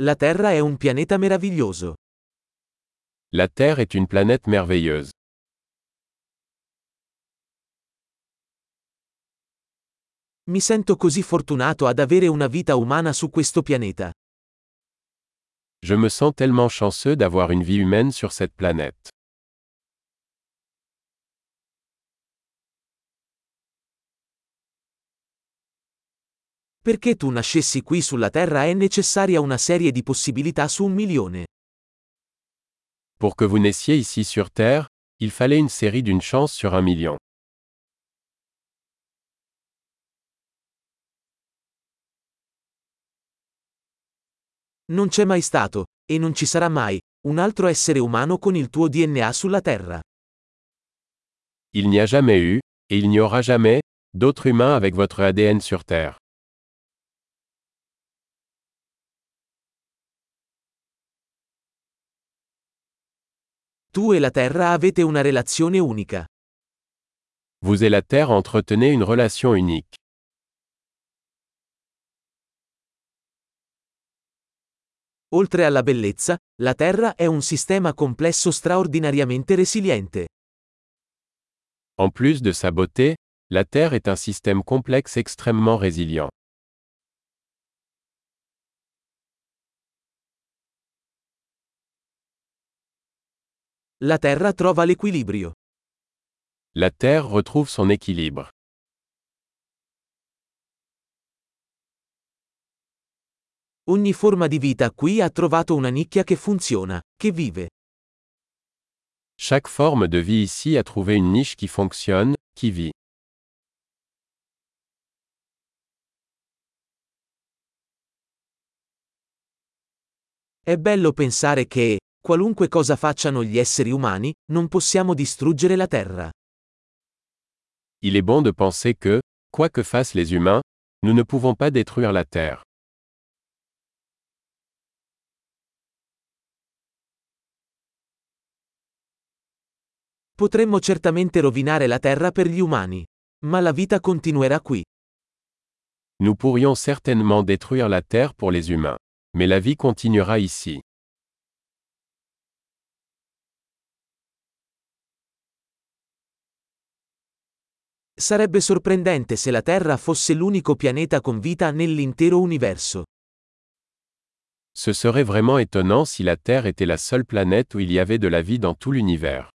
La Terra è un pianeta meraviglioso. La Terre est une planète merveilleuse. Mi sento così fortunato ad avere una vita umana su questo pianeta. Je me sens tellement chanceux d'avoir une vie humaine sur cette planète. Perché tu nascessi qui sulla Terra è necessaria una serie di possibilità su un milione. Pour que vous naissiez ici sur Terre, il fallait une série d'une chance sur un million. Non c'è mai stato, e non ci sarà mai, un altro essere umano con il tuo DNA sulla Terra. Il n'y a jamais eu, et il n'y aura jamais, d'autres humains avec votre ADN sur Terre. Tu e la Terra avete una relazione unica. Vous et la Terre entretenez une relation unique. Oltre alla bellezza, la Terra è un sistema complesso straordinariamente resiliente. En plus de sa beauté, la Terre est un système complexe extrêmement résilient. La Terra trova l'equilibrio. La Terre retrouve son équilibre. Ogni forma di vita qui ha trovato una nicchia che funziona, che vive. Chaque forme de vie ici a trouvé une niche qui fonctionne, qui vit. È bello pensare che, qualunque cosa facciano gli esseri umani, non possiamo distruggere la Terra. Il est bon de penser que, quoi que fassent les humains, nous ne pouvons pas détruire la Terre. Potremmo certamente rovinare la Terra per gli umani. Ma la vita continuerà qui. Nous pourrions certainement détruire la Terre pour les humains. Mais la vie continuera ici. Sarebbe sorprendente se la Terra fosse l'unico pianeta con vita nell'intero universo. Ce serait vraiment étonnant si la Terre était la seule planète où il y avait de la vie dans tout l'univers.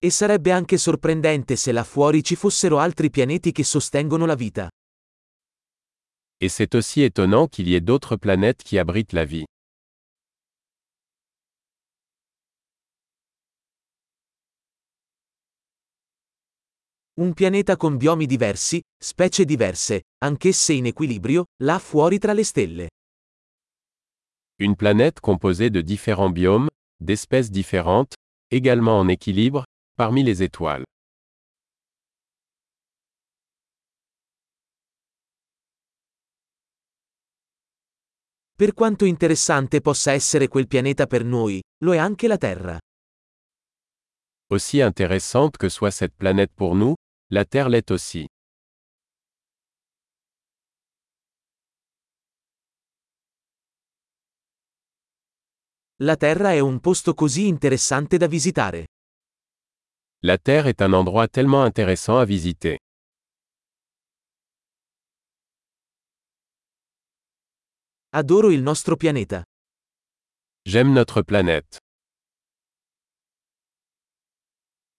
E sarebbe anche sorprendente se là fuori ci fossero altri pianeti che sostengono la vita. Et c'est aussi étonnant qu'il y ait d'autres planètes qui abritent la vie. Un pianeta con biomi diversi, specie diverse, anch'esse in equilibrio, là fuori tra le stelle. Une planète composée de différents biomes, d'espèces différentes, également en équilibre, parmi les étoiles. Per quanto interessante possa essere quel pianeta per noi, lo è anche la Terra. Aussi intéressante que soit cette planète pour nous, la Terre l'est aussi. La Terra è un posto così interessante da visitare. La Terre est un endroit tellement intéressant à visiter. Adoro il nostro pianeta. J'aime notre planète.